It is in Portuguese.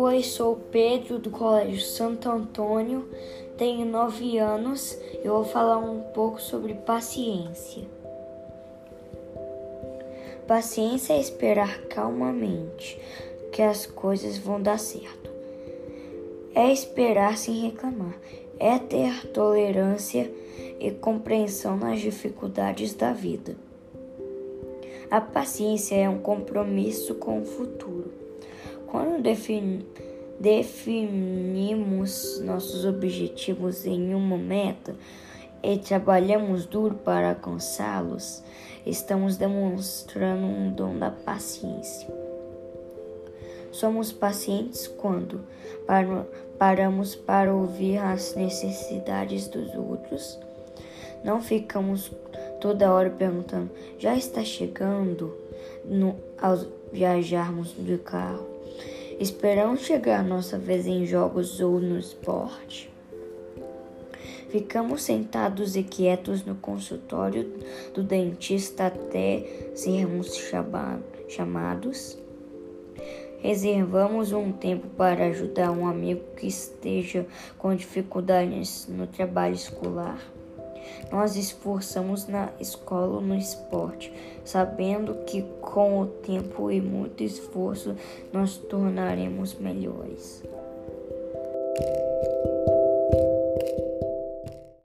Oi, sou Pedro do Colégio Santo Antônio, tenho nove anos e vou falar um pouco sobre paciência. Paciência é esperar calmamente que as coisas vão dar certo. É esperar sem reclamar. É ter tolerância e compreensão nas dificuldades da vida. A paciência é um compromisso com o futuro. Quando defin definimos nossos objetivos em uma meta e trabalhamos duro para alcançá-los, estamos demonstrando um dom da paciência. Somos pacientes quando paramos para ouvir as necessidades dos outros. Não ficamos toda hora perguntando: já está chegando? No, ao viajarmos de carro. Esperamos chegar nossa vez em jogos ou no esporte. Ficamos sentados e quietos no consultório do dentista até sermos chamados. Reservamos um tempo para ajudar um amigo que esteja com dificuldades no trabalho escolar. Nós esforçamos na escola, no esporte, sabendo que com o tempo e muito esforço nos tornaremos melhores.